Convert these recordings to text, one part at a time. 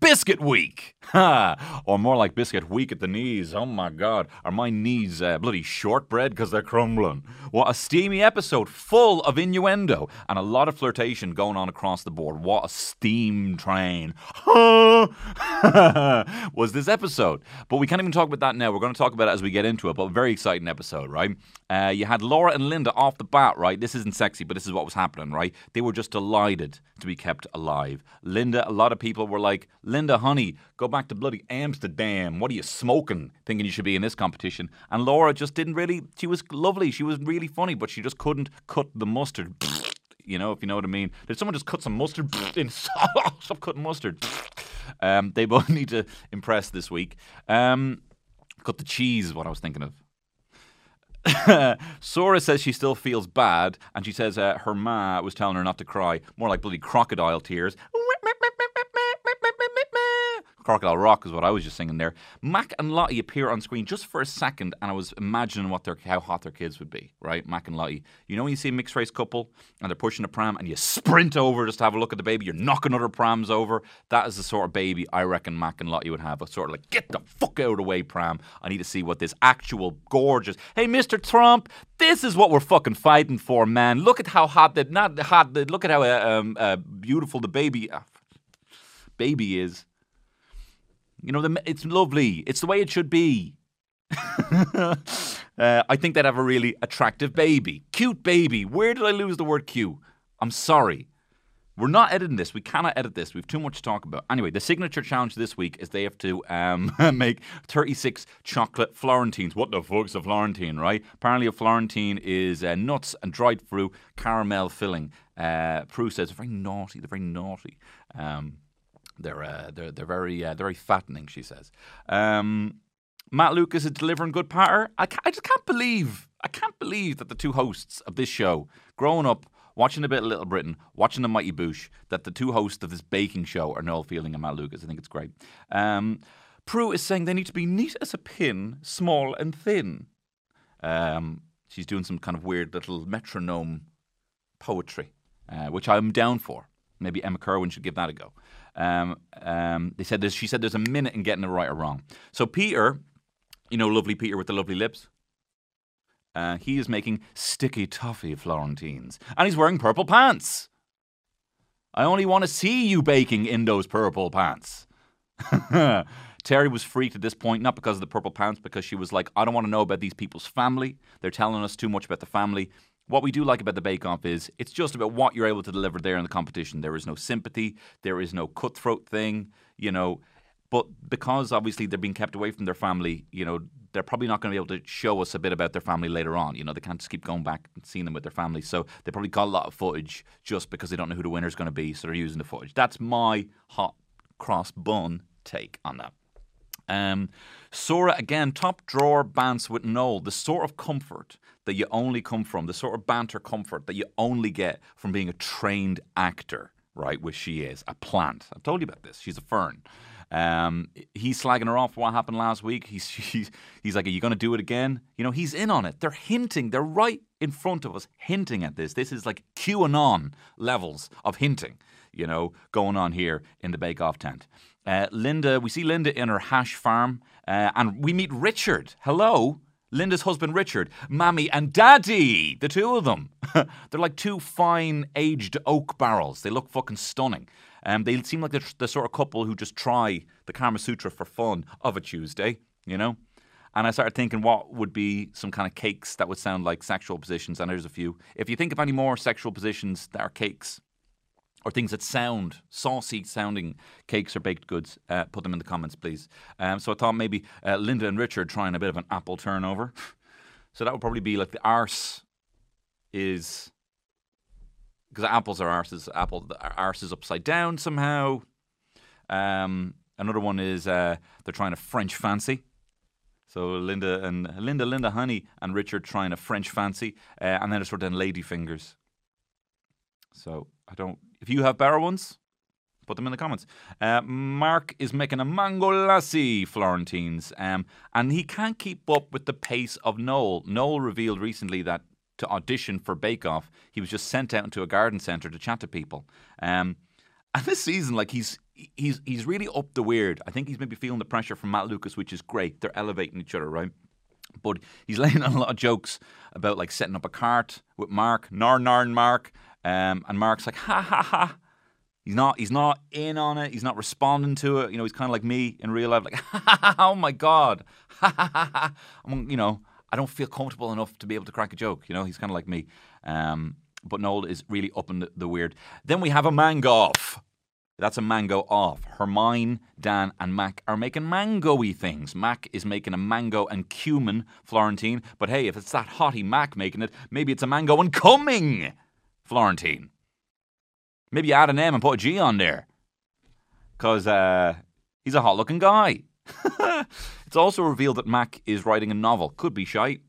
Biscuit Week! Ha! Or more like Biscuit Week at the knees. Oh my god. Are my knees uh, bloody shortbread because they're crumbling? What a steamy episode full of innuendo and a lot of flirtation going on across the board. What a steam train. was this episode. But we can't even talk about that now. We're going to talk about it as we get into it. But very exciting episode, right? Uh, you had Laura and Linda off the bat, right? This isn't sexy, but this is what was happening, right? They were just delighted to be kept alive. Linda, a lot of people were like, Linda, honey, go back to bloody Amsterdam. What are you smoking? Thinking you should be in this competition. And Laura just didn't really, she was lovely. She was really funny, but she just couldn't cut the mustard. You know, if you know what I mean. Did someone just cut some mustard in? Stop cutting mustard. Um, they both need to impress this week. Um, cut the cheese is what I was thinking of. Sura says she still feels bad, and she says uh, her ma was telling her not to cry. More like bloody crocodile tears. Crocodile Rock is what I was just singing there. Mac and Lottie appear on screen just for a second, and I was imagining what their how hot their kids would be, right? Mac and Lottie. You know when you see a mixed race couple and they're pushing a pram and you sprint over just to have a look at the baby, you're knocking other prams over. That is the sort of baby I reckon Mac and Lottie would have. A sort of like, get the fuck out of the way, pram. I need to see what this actual gorgeous. Hey, Mr. Trump, this is what we're fucking fighting for, man. Look at how hot that not hot. Look at how uh, um, uh, beautiful the baby. Uh, baby is. You know, it's lovely. It's the way it should be. uh, I think they'd have a really attractive baby. Cute baby. Where did I lose the word cute? I'm sorry. We're not editing this. We cannot edit this. We have too much to talk about. Anyway, the signature challenge this week is they have to um, make 36 chocolate Florentines. What the fuck's a Florentine, right? Apparently, a Florentine is uh, nuts and dried fruit, caramel filling. Uh, Prue says they're very naughty. They're very naughty. Um, they're uh, they're they're very uh, they're very fattening. She says. Um, Matt Lucas is delivering good patter. I, I just can't believe I can't believe that the two hosts of this show, growing up watching a bit of Little Britain, watching the Mighty Boosh, that the two hosts of this baking show are Noel Fielding and Matt Lucas. I think it's great. Um, Prue is saying they need to be neat as a pin, small and thin. Um, she's doing some kind of weird little metronome poetry, uh, which I'm down for. Maybe Emmet Kirwan should give that a go. Um, um, they said there's, she said there's a minute in getting it right or wrong. So Peter, you know, lovely Peter with the lovely lips. Uh, he is making sticky toffee Florentines, and he's wearing purple pants. I only want to see you baking in those purple pants. Terry was freaked at this point, not because of the purple pants, because she was like, I don't want to know about these people's family. They're telling us too much about the family. What we do like about the Bake Off is it's just about what you're able to deliver there in the competition. There is no sympathy, there is no cutthroat thing, you know. But because obviously they're being kept away from their family, you know, they're probably not going to be able to show us a bit about their family later on. You know, they can't just keep going back and seeing them with their family. So they probably got a lot of footage just because they don't know who the winner is going to be. So they're using the footage. That's my hot cross bun take on that. Um, Sura again, top drawer bants with Noel. The sort of comfort that you only come from, the sort of banter comfort that you only get from being a trained actor, right? Which she is, a plant. I've told you about this. She's a fern. Um, he's slagging her off for what happened last week. He's he's, he's like, "Are you going to do it again?" You know, he's in on it. They're hinting. They're right in front of us, hinting at this. This is like QAnon levels of hinting. You know, going on here in the Bake Off tent. Uh, Linda, we see Linda in her hash farm, uh, and we meet Richard. Hello, Linda's husband Richard, Mammy and Daddy, the two of them. they're like two fine aged oak barrels. They look fucking stunning. Um, they seem like the, the sort of couple who just try the Kama Sutra for fun of a Tuesday, you know? And I started thinking what would be some kind of cakes that would sound like sexual positions, and there's a few. If you think of any more sexual positions that are cakes, or things that sound saucy sounding cakes or baked goods, uh, put them in the comments, please. Um, so I thought maybe uh, Linda and Richard trying a bit of an apple turnover. so that would probably be like the arse is because apples are arses. Apple the arse is upside down somehow. Um, another one is uh, they're trying a French fancy. So Linda and Linda, Linda, honey, and Richard trying a French fancy, uh, and then it's sort of then lady fingers. So I don't if you have better ones, Put them in the comments. Uh, Mark is making a mango lassi, Florentines, um, and he can't keep up with the pace of Noel. Noel revealed recently that to audition for Bake Off, he was just sent out into a garden centre to chat to people. Um, and this season, like he's he's he's really up the weird. I think he's maybe feeling the pressure from Matt Lucas, which is great. They're elevating each other, right? But he's laying on a lot of jokes about like setting up a cart with Mark, Narn Narn Mark, um, and Mark's like ha ha ha. He's not. He's not in on it. He's not responding to it. You know, he's kind of like me in real life. Like, ha, ha, ha, oh my god, ha, ha, ha. I'm, you know, I don't feel comfortable enough to be able to crack a joke. You know, he's kind of like me. Um, but Noel is really up in the, the weird. Then we have a mango off. That's a mango off. Hermine, Dan, and Mac are making mango-y things. Mac is making a mango and cumin Florentine. But hey, if it's that hottie Mac making it, maybe it's a mango and coming Florentine. Maybe add an M and put a G on there. Because uh, he's a hot looking guy. it's also revealed that Mac is writing a novel. Could be shy,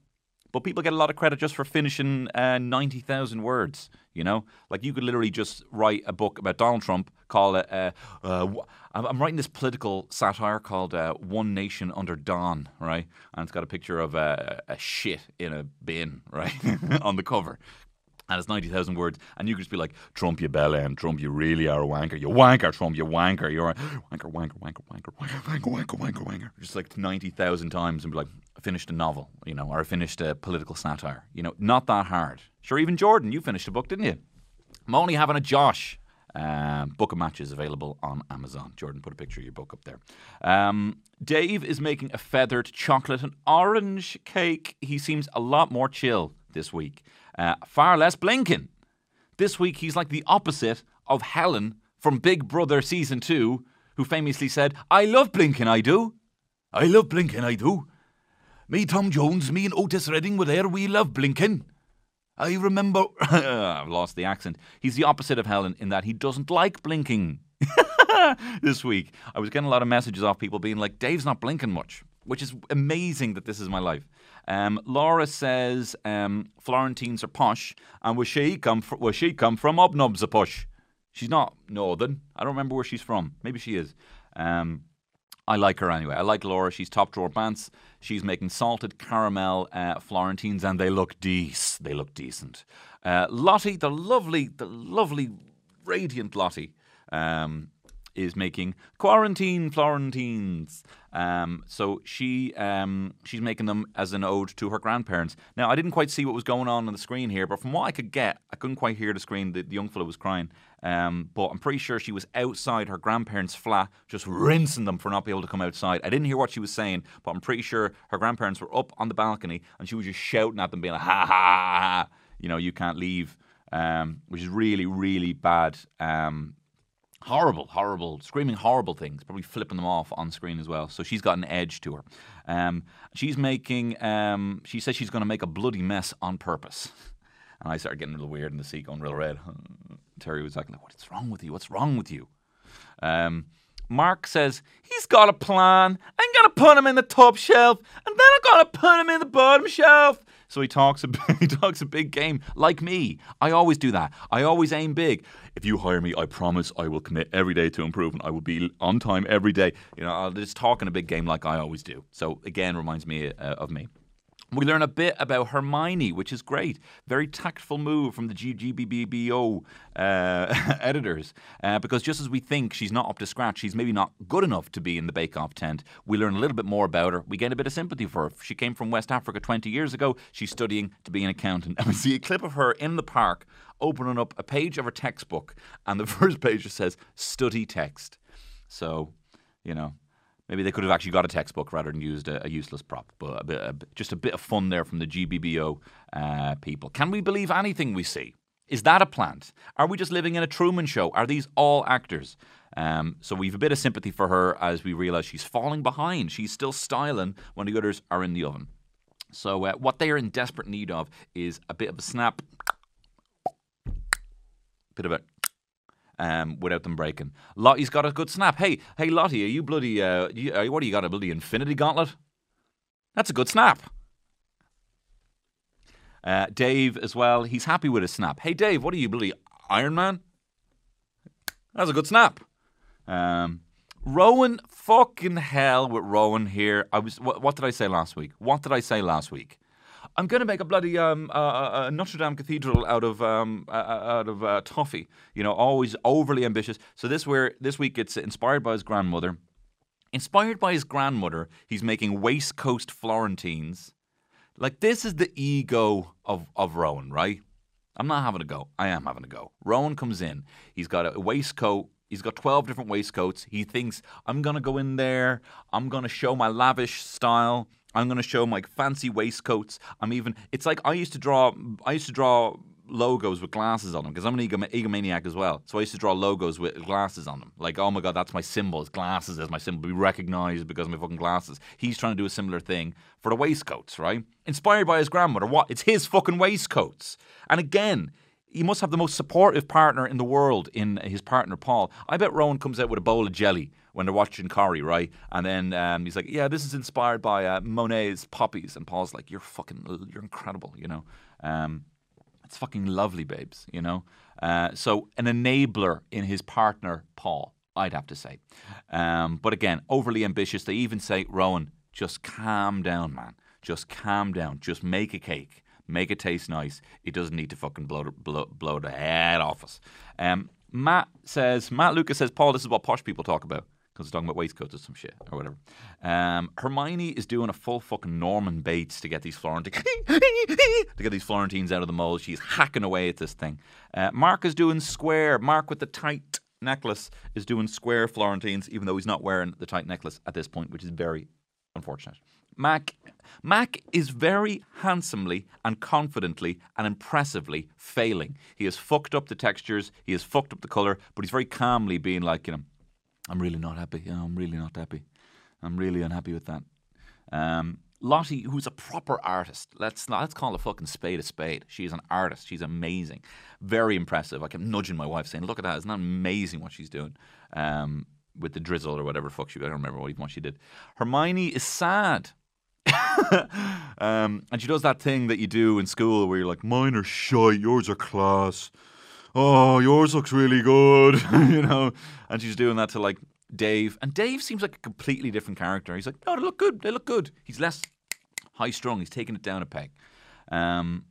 but people get a lot of credit just for finishing uh, 90,000 words. You know, like you could literally just write a book about Donald Trump, call it, uh, uh, I'm writing this political satire called uh, One Nation Under Don, right? And it's got a picture of a shit in a bin, right, on the cover and it's 90,000 words, and you could just be like, Trump, you bellend, Trump, you really are a wanker, you wanker, Trump, you wanker, you're a wanker, wanker, wanker, wanker, wanker, wanker, wanker, wanker, wanker, just like 90,000 times and be like, I finished a novel, you know, or I finished a political satire, you know, not that hard. Sure, even Jordan, you finished a book, didn't you? I'm only having a Josh. Um, book of matches available on Amazon. Jordan, put a picture of your book up there. Um, Dave is making a feathered chocolate and orange cake. He seems a lot more chill this week. Uh, far less blinking. This week, he's like the opposite of Helen from Big Brother Season 2, who famously said, I love blinking, I do. I love blinking, I do. Me, Tom Jones, me and Otis Redding were there, we love blinking. I remember. I've lost the accent. He's the opposite of Helen in that he doesn't like blinking. this week, I was getting a lot of messages off people being like, Dave's not blinking much, which is amazing that this is my life. Um, Laura says um, Florentines are posh, and where she come from? Where she come from? Obnobs are posh. She's not northern. I don't remember where she's from. Maybe she is. Um, I like her anyway. I like Laura. She's top drawer bants. She's making salted caramel uh, Florentines, and they look dece. They look decent. Uh, Lottie, the lovely, the lovely, radiant Lottie. Um, is making quarantine Florentines. Um, so she um, she's making them as an ode to her grandparents. Now I didn't quite see what was going on on the screen here, but from what I could get, I couldn't quite hear the screen. The, the young fellow was crying, um, but I'm pretty sure she was outside her grandparents' flat, just rinsing them for not being able to come outside. I didn't hear what she was saying, but I'm pretty sure her grandparents were up on the balcony and she was just shouting at them, being like, "Ha ha ha!" You know, you can't leave. Um, which is really, really bad um, horrible, horrible, screaming horrible things, probably flipping them off on screen as well. So she's got an edge to her. Um, she's making, um, she says she's going to make a bloody mess on purpose. And I started getting a little weird in the seat, going real red. Terry was like, What's wrong with you? What's wrong with you? Um, Mark says he's got a plan. I'm gonna put him in the top shelf, and then I'm gonna put him in the bottom shelf. So he talks a he talks a big game like me. I always do that. I always aim big. If you hire me, I promise I will commit every day to improvement. I will be on time every day. You know, I'll just talk in a big game like I always do. So again, reminds me uh, of me. We learn a bit about Hermione, which is great. Very tactful move from the GGBBBO uh, editors. Uh, because just as we think she's not up to scratch, she's maybe not good enough to be in the Bake Off tent. We learn a little bit more about her. We gain a bit of sympathy for her. She came from West Africa 20 years ago. She's studying to be an accountant. And we see a clip of her in the park opening up a page of her textbook. And the first page just says, study text. So, you know, Maybe they could have actually got a textbook rather than used a, a useless prop. But a bit, a, just a bit of fun there from the GBBO uh, people. Can we believe anything we see? Is that a plant? Are we just living in a Truman show? Are these all actors? Um, so we've a bit of sympathy for her as we realise she's falling behind. She's still styling when the others are in the oven. So uh, what they are in desperate need of is a bit of a snap, bit of a um, without them breaking. Lottie's got a good snap. Hey, hey, Lottie, are you bloody? Uh, you, uh, what do you got? A bloody Infinity Gauntlet? That's a good snap. Uh, Dave as well. He's happy with his snap. Hey, Dave, what are you bloody Iron Man? That's a good snap. Um, Rowan, fucking hell with Rowan here. I was. What did I say last week? What did I say last week? I'm going to make a bloody um, uh, uh, Notre Dame Cathedral out of um, uh, out of uh, toffee. You know, always overly ambitious. So this where this week it's inspired by his grandmother. Inspired by his grandmother, he's making waistcoat Florentines. Like this is the ego of of Rowan, right? I'm not having a go. I am having a go. Rowan comes in. He's got a waistcoat. He's got 12 different waistcoats. He thinks, I'm going to go in there. I'm going to show my lavish style. I'm going to show my fancy waistcoats. I'm even, it's like I used to draw, I used to draw logos with glasses on them because I'm an egomaniac as well. So I used to draw logos with glasses on them. Like, oh my God, that's my symbol. It's glasses as my symbol. Be recognized because of my fucking glasses. He's trying to do a similar thing for the waistcoats, right? Inspired by his grandmother. What? It's his fucking waistcoats. And again, he must have the most supportive partner in the world in his partner Paul. I bet Rowan comes out with a bowl of jelly when they're watching Corrie, right? And then um, he's like, "Yeah, this is inspired by uh, Monet's poppies," and Paul's like, "You're fucking, you're incredible," you know. Um, it's fucking lovely, babes, you know. Uh, so an enabler in his partner Paul, I'd have to say. Um, but again, overly ambitious. They even say, Rowan, just calm down, man. Just calm down. Just make a cake make it taste nice. It doesn't need to fucking blow, blow, blow the head off us. Um, Matt says, Matt Lucas says, Paul, this is what posh people talk about because it's talking about waistcoats or some shit or whatever. Um, Hermione is doing a full fucking Norman Bates to get these Florentines to get these Florentines out of the mold. She's hacking away at this thing. Uh, Mark is doing square. Mark with the tight necklace is doing square Florentines, even though he's not wearing the tight necklace at this point, which is very unfortunate. Mac Mac is very handsomely and confidently and impressively failing. He has fucked up the textures, he has fucked up the colour, but he's very calmly being like, you know, I'm really not happy. You know, I'm really not happy. I'm really unhappy with that. Um, Lottie, who's a proper artist, let's not, let's call a fucking spade a spade. She's an artist. She's amazing, very impressive. I kept nudging my wife, saying, "Look at that! Isn't that amazing what she's doing?" Um, with the drizzle or whatever fuck she. I don't remember what, what she did. Hermione is sad. um, and she does that thing that you do in school where you're like, mine are shite, yours are class. Oh, yours looks really good, you know. And she's doing that to like Dave, and Dave seems like a completely different character. He's like, no, they look good, they look good. He's less high strung. He's taking it down a peg. Um,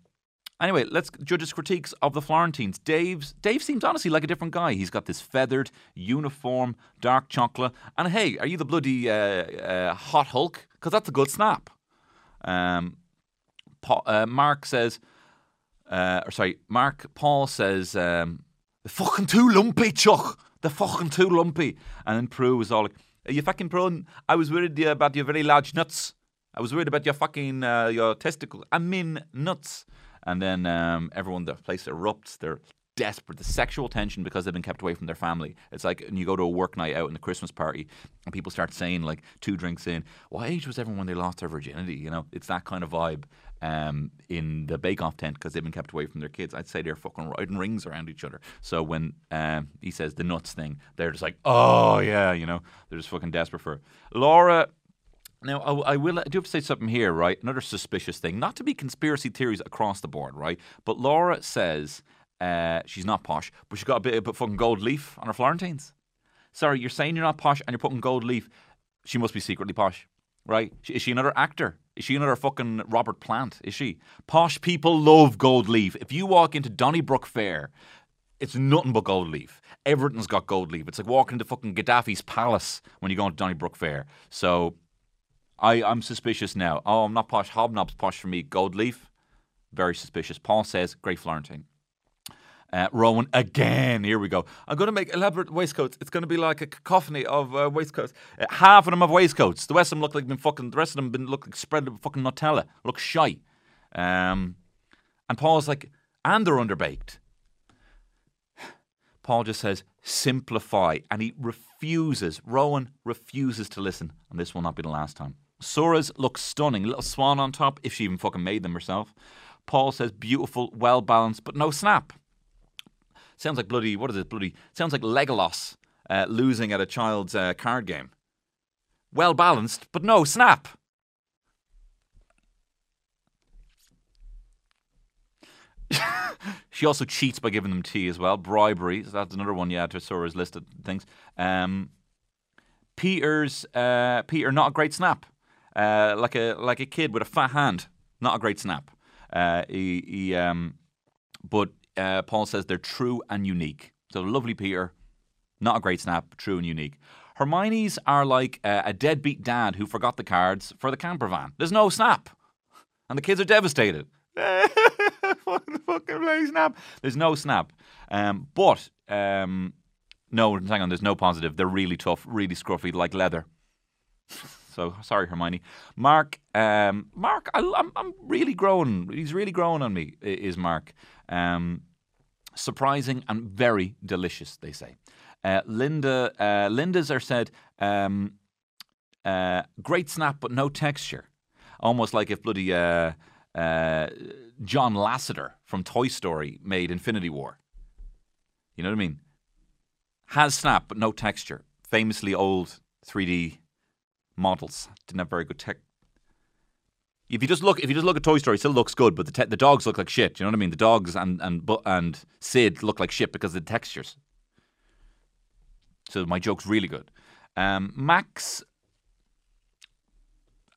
Anyway, let's judges' critiques of the Florentines. Dave's Dave seems honestly like a different guy. He's got this feathered uniform, dark chocolate, and hey, are you the bloody uh, uh, hot Hulk? Because that's a good snap. Um, Paul, uh, Mark says, uh, or sorry, Mark Paul says, um, the fucking too lumpy, Chuck. The fucking too lumpy. And then Prue was all like, are you fucking prone? I was worried about your very large nuts. I was worried about your fucking uh, your testicles. I mean nuts. And then um, everyone, the place erupts. They're desperate. The sexual tension because they've been kept away from their family. It's like when you go to a work night out in the Christmas party and people start saying like two drinks in, what age was everyone when they lost their virginity? You know, it's that kind of vibe um, in the Bake Off tent because they've been kept away from their kids. I'd say they're fucking riding rings around each other. So when um, he says the nuts thing, they're just like, oh yeah, you know, they're just fucking desperate for it. Laura now, I, I, will. I do have to say something here, right? Another suspicious thing, not to be conspiracy theories across the board, right? But Laura says uh, she's not posh, but she's got a bit of fucking gold leaf on her Florentines. Sorry, you're saying you're not posh and you're putting gold leaf. She must be secretly posh, right? Is she another actor? Is she another fucking Robert Plant? Is she? Posh people love gold leaf. If you walk into Donnybrook Fair, it's nothing but gold leaf. Everything's got gold leaf. It's like walking into fucking Gaddafi's palace when you go into Donnybrook Fair. So I, I'm suspicious now. Oh, I'm not posh. Hobnob's posh for me. Gold leaf, very suspicious. Paul says, great Florentine. Uh, Rowan again. Here we go. I'm going to make elaborate waistcoats. It's going to be like a cacophony of uh, waistcoats. Uh, half of them have waistcoats. The rest of them look like been fucking. The rest of them been look like spread fucking Nutella. Look shy. Um, and Paul's like, and they're underbaked. Paul just says, simplify, and he refuses. Rowan refuses to listen, and this will not be the last time. Sura's look stunning. Little swan on top, if she even fucking made them herself. Paul says beautiful, well balanced, but no snap. Sounds like bloody, what is it, bloody, sounds like Legolas uh, losing at a child's uh, card game. Well balanced, but no snap. she also cheats by giving them tea as well. Bribery. So that's another one. Yeah, to Sura's list of things. Um, Peter's uh, Peter not a great snap. Uh, like a like a kid with a fat hand. Not a great snap. Uh, he, he um, but uh, Paul says they're true and unique. So lovely Peter, not a great snap, true and unique. Hermione's are like uh, a deadbeat dad who forgot the cards for the camper van. There's no snap, and the kids are devastated. fucking play snap. There's no snap. Um, but um, no, hang on. There's no positive. They're really tough, really scruffy, like leather. So sorry, Hermione. Mark, um, Mark, I, am I'm really growing. He's really growing on me. Is Mark? Um, surprising and very delicious. They say. Uh, Linda, uh, Linda's are said. Um, uh, great snap, but no texture. Almost like if bloody uh, uh, John Lasseter from Toy Story made Infinity War. You know what I mean? Has snap, but no texture. Famously old 3D models didn't have very good tech. If you just look, if you just look at Toy Story, it still looks good, but the te- the dogs look like shit. You know what I mean? The dogs and and and Sid look like shit because of the textures. So my joke's really good. Um, Max,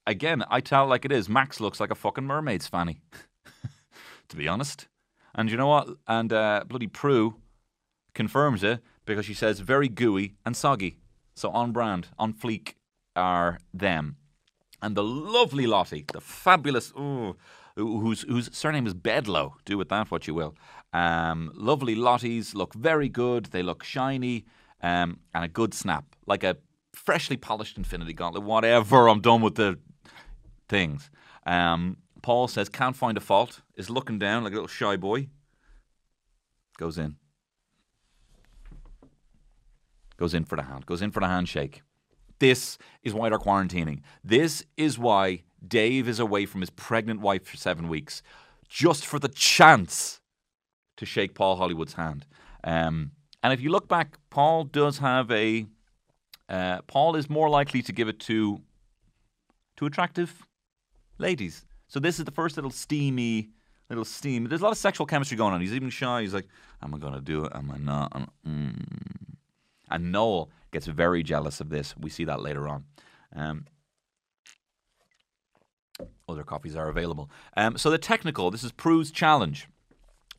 again, I tell like it is. Max looks like a fucking mermaid's fanny, to be honest. And you know what? And uh, bloody Prue confirms it because she says very gooey and soggy. So on brand, on fleek are them. And the lovely Lottie, the fabulous, ooh, whose, whose surname is Bedlow, do with that what you will. Um, lovely Lotties look very good, they look shiny, um, and a good snap, like a freshly polished Infinity Gauntlet, whatever, I'm done with the things. Um, Paul says, can't find a fault, is looking down like a little shy boy, goes in. Goes in for the hand, goes in for the handshake. This is why they're quarantining. This is why Dave is away from his pregnant wife for seven weeks, just for the chance to shake Paul Hollywood's hand. Um, and if you look back, Paul does have a. Uh, Paul is more likely to give it to to attractive ladies. So this is the first little steamy, little steam. There's a lot of sexual chemistry going on. He's even shy. He's like, "Am I going to do it? Am I not?" Mm. And Noel gets very jealous of this. We see that later on. Um, other copies are available. Um, so the technical, this is Prue's challenge.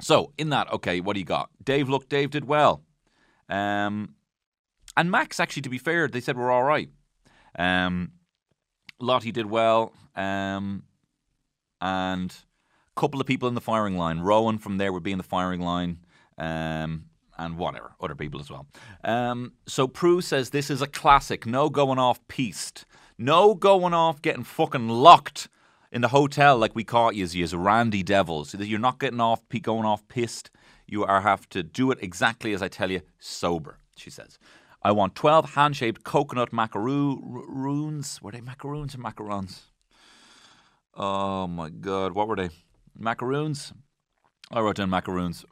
So in that, okay, what do you got? Dave looked, Dave did well. Um, and Max, actually, to be fair, they said we're all right. Um, Lottie did well. Um, and a couple of people in the firing line. Rowan from there would be in the firing line. Um, and whatever, other people as well. Um, so Prue says this is a classic. No going off pieced. No going off getting fucking locked in the hotel like we caught you as randy devils. You're not getting off going off pissed. You are have to do it exactly as I tell you, sober. She says. I want 12 hand shaped coconut macaroons. Were they macaroons or macarons? Oh my god, what were they? Macaroons? I wrote down macaroons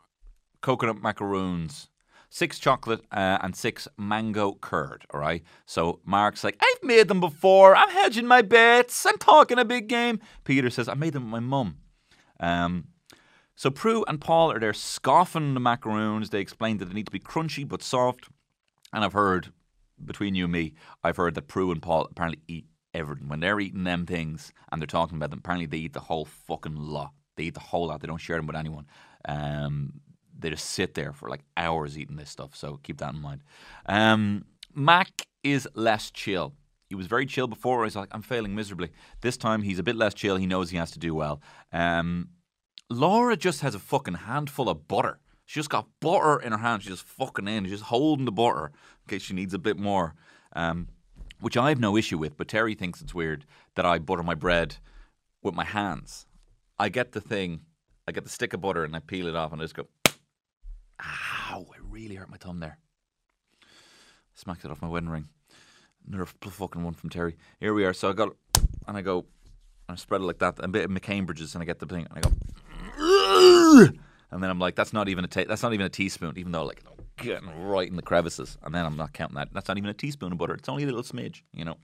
coconut macaroons, six chocolate, uh, and six mango curd. All right. So Mark's like, I've made them before. I'm hedging my bets. I'm talking a big game. Peter says, I made them with my mum. Um, so Prue and Paul are there scoffing the macaroons. They explain that they need to be crunchy but soft. And I've heard, between you and me, I've heard that Prue and Paul apparently eat everything. When they're eating them things and they're talking about them, apparently they eat the whole fucking lot. They eat the whole lot. They don't share them with anyone. Um, they just sit there for like hours eating this stuff. So keep that in mind. Um, Mac is less chill. He was very chill before. He's like, I'm failing miserably. This time he's a bit less chill. He knows he has to do well. Um, Laura just has a fucking handful of butter. She just got butter in her hand. She's just fucking in. She's just holding the butter in case she needs a bit more. Um, which I have no issue with, but Terry thinks it's weird that I butter my bread with my hands. I get the thing, I get the stick of butter and I peel it off and I just go Ow, it really hurt my thumb there. Smacked it off my wedding ring. Another fucking one from Terry. Here we are. So I got, and I go, and I spread it like that, a bit of McCambridge's, and I get the thing, and I go, and then I'm like, that's not even a ta- that's not even a teaspoon, even though like getting right in the crevices, and then I'm not counting that. That's not even a teaspoon of butter. It's only a little smidge, you know.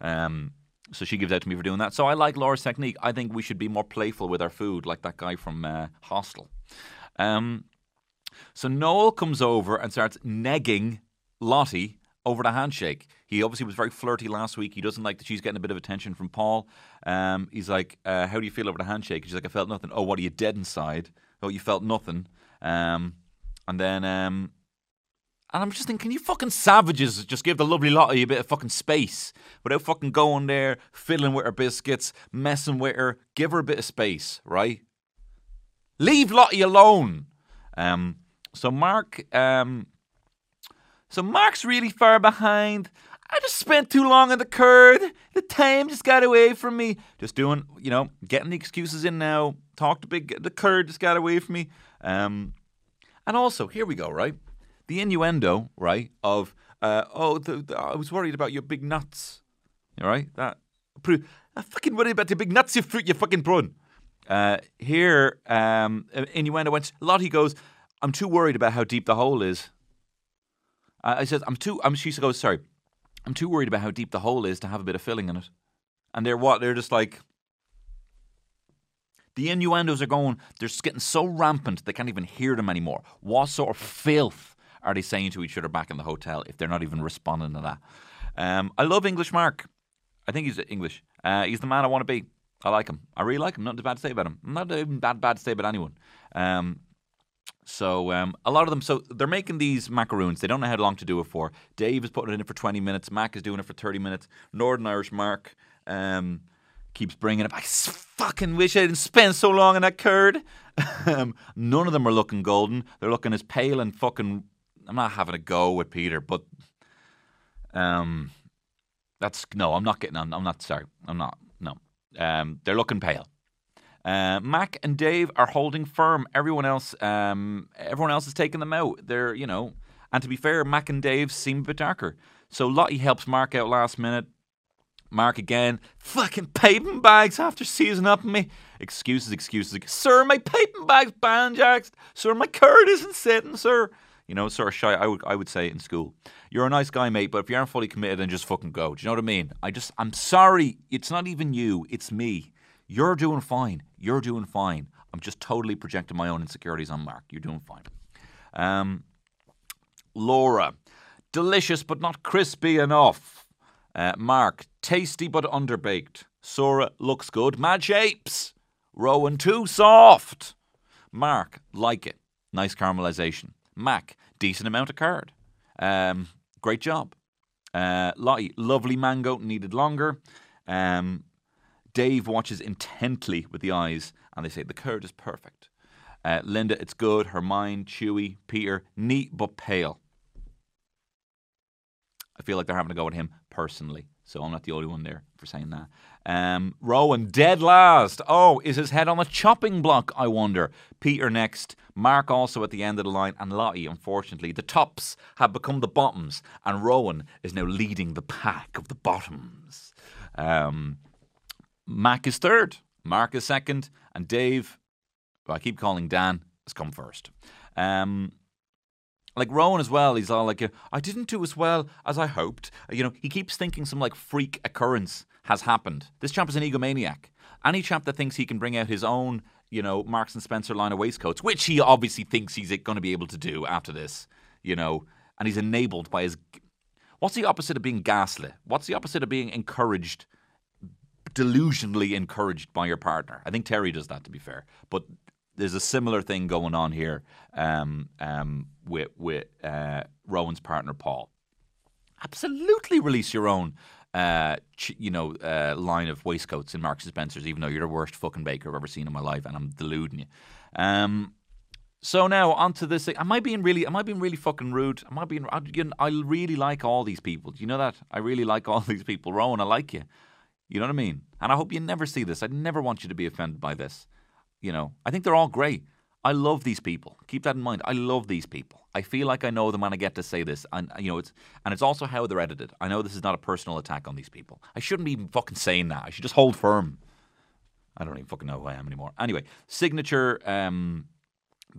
Um, so she gives out to me for doing that. So I like Laura's technique. I think we should be more playful with our food, like that guy from uh, Hostel. Um, so Noel comes over and starts negging Lottie over the handshake. He obviously was very flirty last week. He doesn't like that she's getting a bit of attention from Paul. Um, he's like, uh, "How do you feel over the handshake?" She's like, "I felt nothing." Oh, what are you dead inside? Oh, you felt nothing. Um, and then, um, and I'm just thinking, can you fucking savages just give the lovely Lottie a bit of fucking space without fucking going there, fiddling with her biscuits, messing with her? Give her a bit of space, right? Leave Lottie alone. Um, so Mark, um, so Mark's really far behind. I just spent too long on the curd. The time just got away from me. Just doing, you know, getting the excuses in now. Talk to big. The curd just got away from me. Um, and also, here we go, right? The innuendo, right? Of uh, oh, the, the, I was worried about your big nuts. All right, that. I fucking worried about the big nuts you fruit, you fucking prune. Uh, here, um, innuendo went. Lottie goes. I'm too worried about how deep the hole is. Uh, I said, I'm too. I'm. She goes, sorry. I'm too worried about how deep the hole is to have a bit of filling in it. And they're what? They're just like. The innuendos are going, they're getting so rampant they can't even hear them anymore. What sort of filth are they saying to each other back in the hotel if they're not even responding to that? Um, I love English Mark. I think he's English. Uh, he's the man I want to be. I like him. I really like him. Nothing bad to say about him. Not even bad bad to say about anyone. Um, so um, a lot of them, so they're making these macaroons. They don't know how long to do it for. Dave is putting it in for 20 minutes. Mac is doing it for 30 minutes. Northern Irish Mark um, keeps bringing it. I fucking wish I didn't spend so long on that curd. um, none of them are looking golden. They're looking as pale and fucking. I'm not having a go with Peter, but um, that's no. I'm not getting on. I'm not sorry. I'm not. Um, they're looking pale. Uh, Mac and Dave are holding firm. Everyone else, um, everyone else is taking them out. They're, you know, and to be fair, Mac and Dave seem a bit darker. So Lottie helps Mark out last minute. Mark again, fucking piping bags after seizing up me. Excuses, excuses. Sir, my piping bags banjaxed. Sir, my card isn't sitting, sir. You know, sort of shy. I would, I would say in school. You're a nice guy, mate, but if you aren't fully committed, then just fucking go. Do you know what I mean? I just, I'm sorry. It's not even you. It's me. You're doing fine. You're doing fine. I'm just totally projecting my own insecurities on Mark. You're doing fine. Um, Laura, delicious but not crispy enough. Uh, Mark, tasty but underbaked. Sura, looks good. Mad shapes. Rowan, too soft. Mark, like it. Nice caramelization. Mac, decent amount of curd. Um, great job. Uh, Lottie, lovely mango, needed longer. Um, Dave watches intently with the eyes, and they say the curd is perfect. Uh, Linda, it's good. Her mind, chewy. Peter, neat but pale. I feel like they're having to go at him personally, so I'm not the only one there for saying that. Um, Rowan, dead last. Oh, is his head on a chopping block? I wonder. Peter next. Mark also at the end of the line, and Lottie, unfortunately. The tops have become the bottoms, and Rowan is now leading the pack of the bottoms. Um, Mac is third, Mark is second, and Dave, who I keep calling Dan, has come first. Um, like Rowan as well, he's all like, I didn't do as well as I hoped. Uh, you know, he keeps thinking some like freak occurrence has happened. This chap is an egomaniac. Any chap that thinks he can bring out his own, you know, Marks and Spencer line of waistcoats, which he obviously thinks he's eh, going to be able to do after this, you know, and he's enabled by his. What's the opposite of being gaslit? What's the opposite of being encouraged delusionally encouraged by your partner. I think Terry does that, to be fair. But there's a similar thing going on here um, um, with with uh, Rowan's partner Paul. Absolutely, release your own. Uh, you know, uh, line of waistcoats in Marks and Spencers, even though you're the worst fucking baker I've ever seen in my life, and I'm deluding you. Um, so now onto this. Thing. Am I being really? Am I being really fucking rude? Am I being? I, you know, I really like all these people. Do you know that? I really like all these people. Rowan, I like you. You know what I mean? And I hope you never see this. I never want you to be offended by this. You know, I think they're all great. I love these people. Keep that in mind. I love these people. I feel like I know them when I get to say this, and you know, it's and it's also how they're edited. I know this is not a personal attack on these people. I shouldn't be fucking saying that. I should just hold firm. I don't even fucking know who I am anymore. Anyway, signature um,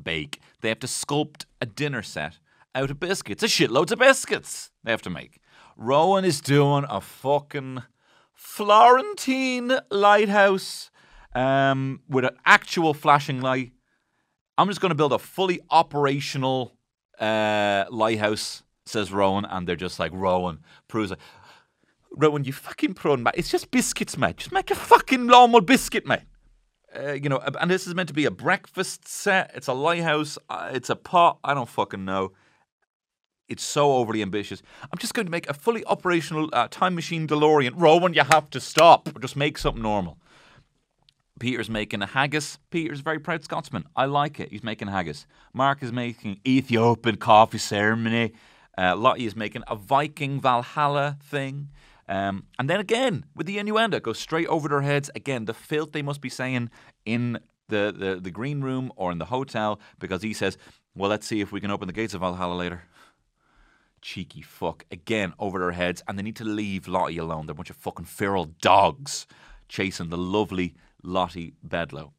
bake. They have to sculpt a dinner set out of biscuits. A shitloads of biscuits they have to make. Rowan is doing a fucking Florentine lighthouse um, with an actual flashing light. I'm just going to build a fully operational uh, lighthouse, says Rowan, and they're just like, Rowan, Prue's like, Rowan, you fucking prawn, mate. It's just biscuits, mate. Just make a fucking normal biscuit, mate. Uh, you know, and this is meant to be a breakfast set. It's a lighthouse. Uh, it's a pot. I don't fucking know. It's so overly ambitious. I'm just going to make a fully operational uh, time machine DeLorean. Rowan, you have to stop. Or just make something normal. Peter's making a haggis. Peter's a very proud Scotsman. I like it. He's making haggis. Mark is making Ethiopian coffee ceremony. Uh, Lottie is making a Viking Valhalla thing. Um, and then again, with the innuendo, goes straight over their heads. Again, the filth they must be saying in the, the, the green room or in the hotel because he says, Well, let's see if we can open the gates of Valhalla later. Cheeky fuck. Again, over their heads. And they need to leave Lottie alone. They're a bunch of fucking feral dogs chasing the lovely Lottie Bedlow.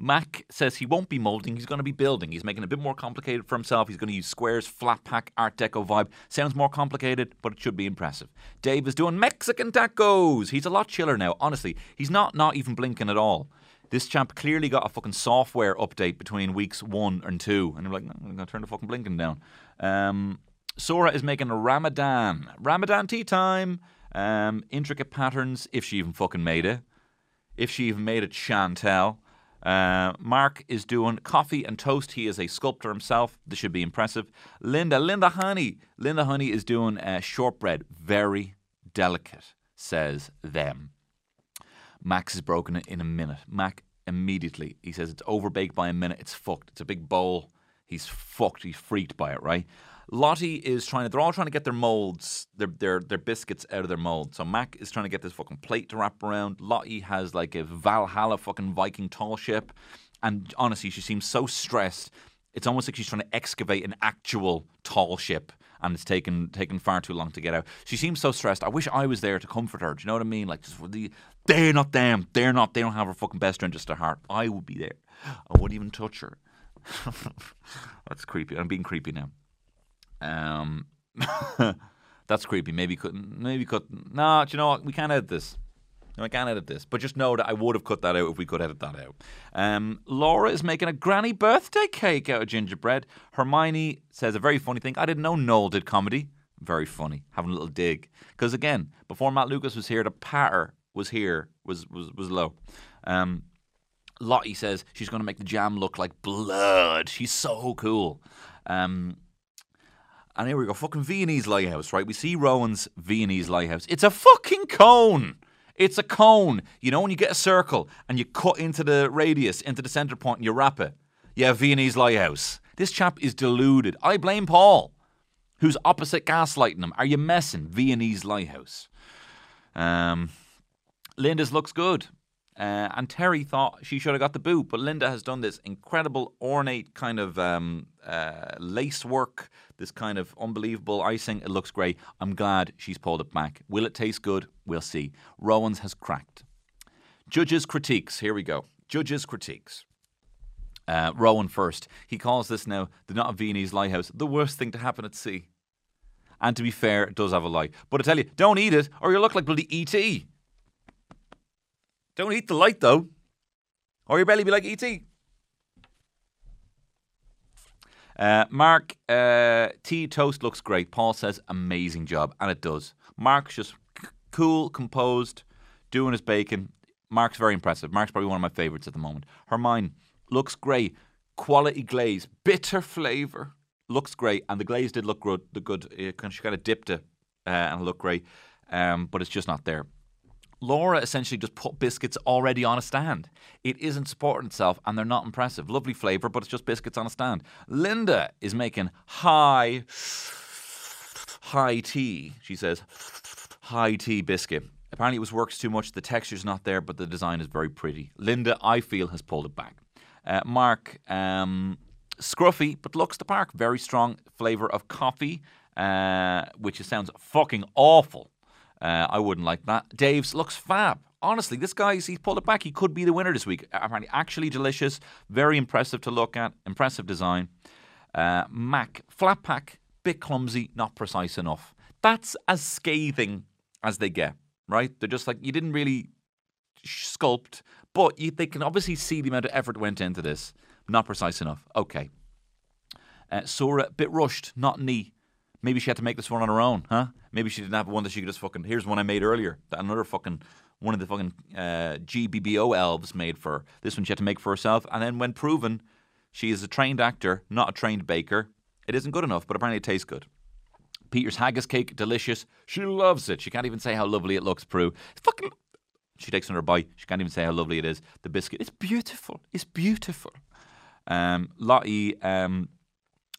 Mac says he won't be moulding, he's going to be building. He's making it a bit more complicated for himself. He's going to use squares, flat pack, Art Deco vibe. Sounds more complicated, but it should be impressive. Dave is doing Mexican tacos. He's a lot chiller now, honestly. He's not not even blinking at all. This champ clearly got a fucking software update between weeks one and two. And I'm like, no, I'm going to turn the fucking blinking down. Um, Sura is making a Ramadan. Ramadan tea time. Um, intricate patterns, if she even fucking made it. If she even made it, Chantel. Uh, Mark is doing coffee and toast. He is a sculptor himself. This should be impressive. Linda, Linda Honey. Linda Honey is doing uh, shortbread. Very delicate, says them. Max is broken it in a minute. Mac immediately, he says it's overbaked by a minute. It's fucked. It's a big bowl. He's fucked. He's freaked by it, right? Lottie is trying to, they're all trying to get their molds, their, their, their biscuits out of their mold. So Mac is trying to get this fucking plate to wrap around. Lottie has like a Valhalla fucking Viking tall ship. And honestly, she seems so stressed. It's almost like she's trying to excavate an actual tall ship and it's taken taken far too long to get out. She seems so stressed. I wish I was there to comfort her. Do you know what I mean? Like, the they're not them. They're not. They don't have her fucking best interest at heart. I would be there. I wouldn't even touch her. That's creepy. I'm being creepy now. Um, that's creepy. Maybe couldn't. Maybe cut. No, do you know what? We can't edit this. I can't edit this. But just know that I would have cut that out if we could edit that out. Um, Laura is making a granny birthday cake out of gingerbread. Hermione says a very funny thing. I didn't know Noel did comedy. Very funny. Having a little dig. Because again, before Matt Lucas was here, the patter was here, was was was low. Um, Lottie says she's going to make the jam look like blood. She's so cool. Um, and here we go, fucking Viennese lighthouse, right? We see Rowan's Viennese lighthouse. It's a fucking cone. It's a cone. You know when you get a circle and you cut into the radius, into the centre point, and you wrap it. Yeah, Viennese lighthouse. This chap is deluded. I blame Paul, who's opposite gaslighting him. Are you messing? Viennese lighthouse. Um, Linda's looks good. Uh, and Terry thought she should have got the boot, but Linda has done this incredible, ornate kind of um, uh, lace work, this kind of unbelievable icing. It looks great. I'm glad she's pulled it back. Will it taste good? We'll see. Rowan's has cracked. Judges' critiques. Here we go. Judges' critiques. Uh, Rowan first. He calls this now the not Viennese lighthouse the worst thing to happen at sea. And to be fair, it does have a light. But I tell you, don't eat it or you'll look like bloody E.T. Don't eat the light though, or your belly be like ET. Uh, Mark, uh, tea toast looks great. Paul says amazing job, and it does. Mark's just c- cool, composed, doing his bacon. Mark's very impressive. Mark's probably one of my favourites at the moment. Hermione looks great. Quality glaze, bitter flavour. Looks great, and the glaze did look good. The good, uh, she kind of dipped it uh, and it looked great, um, but it's just not there. Laura essentially just put biscuits already on a stand. It isn't supporting itself and they're not impressive. Lovely flavour, but it's just biscuits on a stand. Linda is making high, high tea, she says, high tea biscuit. Apparently it was works too much. The texture's not there, but the design is very pretty. Linda, I feel, has pulled it back. Uh, Mark, um, scruffy, but looks the park. Very strong flavour of coffee, uh, which sounds fucking awful uh, I wouldn't like that. Dave's looks fab. Honestly, this guy's he's pulled it back. He could be the winner this week. Apparently, actually delicious, very impressive to look at, impressive design. Uh, Mac flat pack, bit clumsy, not precise enough. That's as scathing as they get. right? They're just like you didn't really sculpt, but you, they can obviously see the amount of effort went into this. Not precise enough. Okay. Uh, Sura, bit rushed, not neat. Maybe she had to make this one on her own, huh? Maybe she didn't have one that she could just fucking. Here's one I made earlier. That another fucking one of the fucking uh, GBBO elves made for her. This one she had to make for herself. And then when proven, she is a trained actor, not a trained baker. It isn't good enough, but apparently it tastes good. Peter's haggis cake, delicious. She loves it. She can't even say how lovely it looks, Prue. It's fucking. She takes another bite. She can't even say how lovely it is. The biscuit. It's beautiful. It's beautiful. Um, Lottie, um,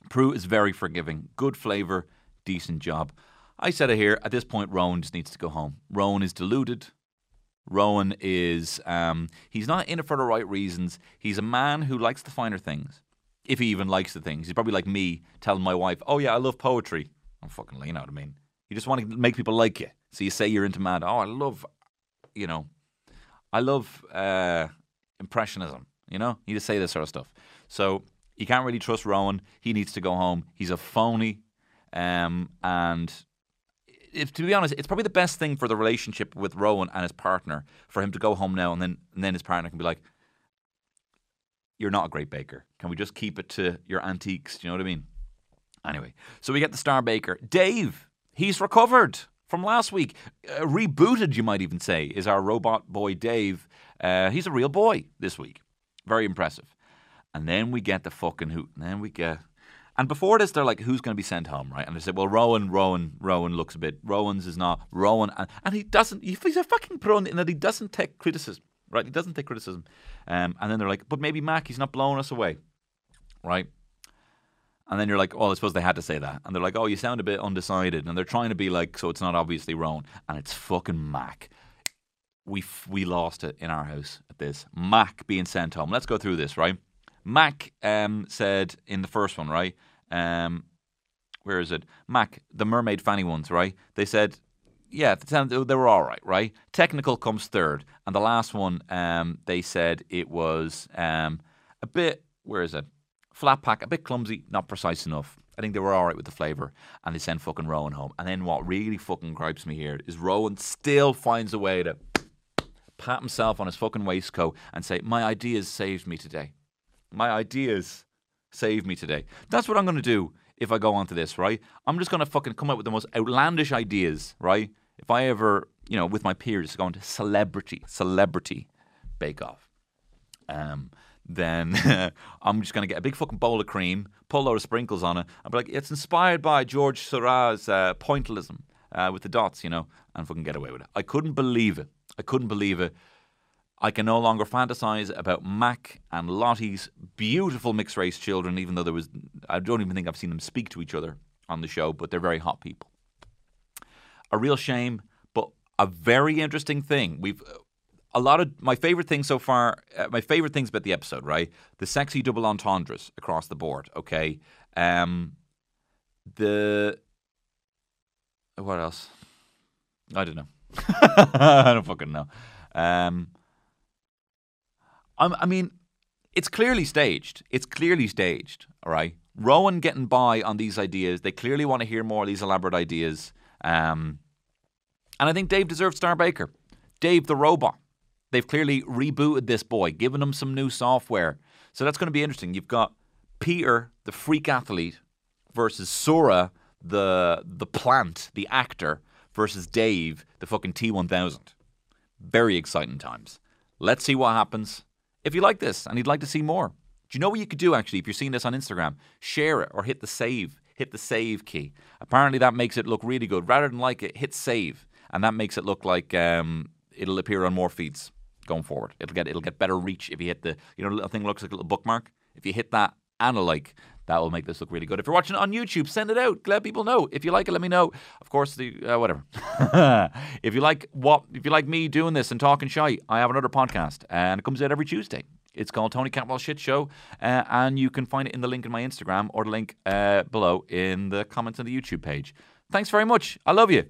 Prue is very forgiving. Good flavour, decent job. I said it here. At this point, Rowan just needs to go home. Rowan is deluded. Rowan is um, he's not in it for the right reasons. He's a man who likes the finer things, if he even likes the things. He's probably like me telling my wife, "Oh yeah, I love poetry." I'm fucking, you know what I mean. You just want to make people like you, so you say you're into mad. Oh, I love, you know, I love uh, impressionism. You know, you just say this sort of stuff. So you can't really trust Rowan. He needs to go home. He's a phony, um, and if, to be honest, it's probably the best thing for the relationship with Rowan and his partner for him to go home now, and then and then his partner can be like, "You're not a great baker. Can we just keep it to your antiques?" Do you know what I mean? Anyway, so we get the star baker, Dave. He's recovered from last week, uh, rebooted, you might even say, is our robot boy Dave. Uh, he's a real boy this week. Very impressive. And then we get the fucking who. And then we get and before this, they're like, who's going to be sent home, right? And they said, well, Rowan, Rowan, Rowan looks a bit. Rowan's is not Rowan, and, and he doesn't. He's a fucking pro in that he doesn't take criticism, right? He doesn't take criticism. Um, and then they're like, but maybe Mak, he's not blowing us away, right? And then you're like, oh, I suppose they had to say that. And they're like, oh, you sound a bit undecided. And they're trying to be like, so it's not obviously Rowan. And it's fucking Mak. We, f- we lost it in our house at this. Mak being sent home. Let's go through this, right? Mak um, said in the first one, right? Um, where is it? Mak, the Mermaid Fanny ones, right? They said, yeah, they were all right, right? Technical comes third, and the last one, um, they said it was um, a bit. Where is it? Flat pack, a bit clumsy, not precise enough. I think they were all right with the flavour, and they sent fucking Rowan home. And then what really fucking gripes me here is Rowan still finds a way to pat himself on his fucking waistcoat and say, "My ideas saved me today. My ideas save me today. That's what I'm going to do if I go onto this, right? I'm just going to fucking come up with the most outlandish ideas, right? If I ever, you know, with my peers, go to celebrity, celebrity bake off, um, then I'm just going to get a big fucking bowl of cream, pull a load of sprinkles on it, and be like, it's inspired by George Seurat's uh, pointillism uh, with the dots, you know, and fucking get away with it. I couldn't believe it. I couldn't believe it. I can no longer fantasize about Mak and Lottie's beautiful mixed race children, even though there was, I don't even think I've seen them speak to each other on the show, but they're very hot people. A real shame, but a very interesting thing. We've, a lot of my favorite things so far, uh, my favorite things about the episode, right? The sexy double entendres across the board, okay? Um, the, what else? I don't know. I don't fucking know. Um, I mean, it's clearly staged. It's clearly staged. All right. Rowan getting by on these ideas. They clearly want to hear more of these elaborate ideas. Um, and I think Dave deserves Star Baker. Dave the robot. They've clearly rebooted this boy, given him some new software. So that's going to be interesting. You've got Peter, the freak athlete, versus Sura, the the plant, the actor, versus Dave, the fucking T1000. Very exciting times. Let's see what happens. If you like this and you'd like to see more, do you know what you could do actually if you're seeing this on Instagram? Share it or hit the save, hit the save key. Apparently that makes it look really good. Rather than like it, hit save, and that makes it look like um, it'll appear on more feeds going forward. It'll get it'll get better reach if you hit the you know little thing looks like a little bookmark. If you hit that and a like, that will make this look really good. If you're watching it on YouTube, send it out. Let people know. If you like it, let me know. Of course, the uh, whatever. if you like what, if you like me doing this and talking shy, I have another podcast, and it comes out every Tuesday. It's called Tony Cantwell Shit Show, uh, and you can find it in the link in my Instagram or the link uh, below in the comments on the YouTube page. Thanks very much. I love you.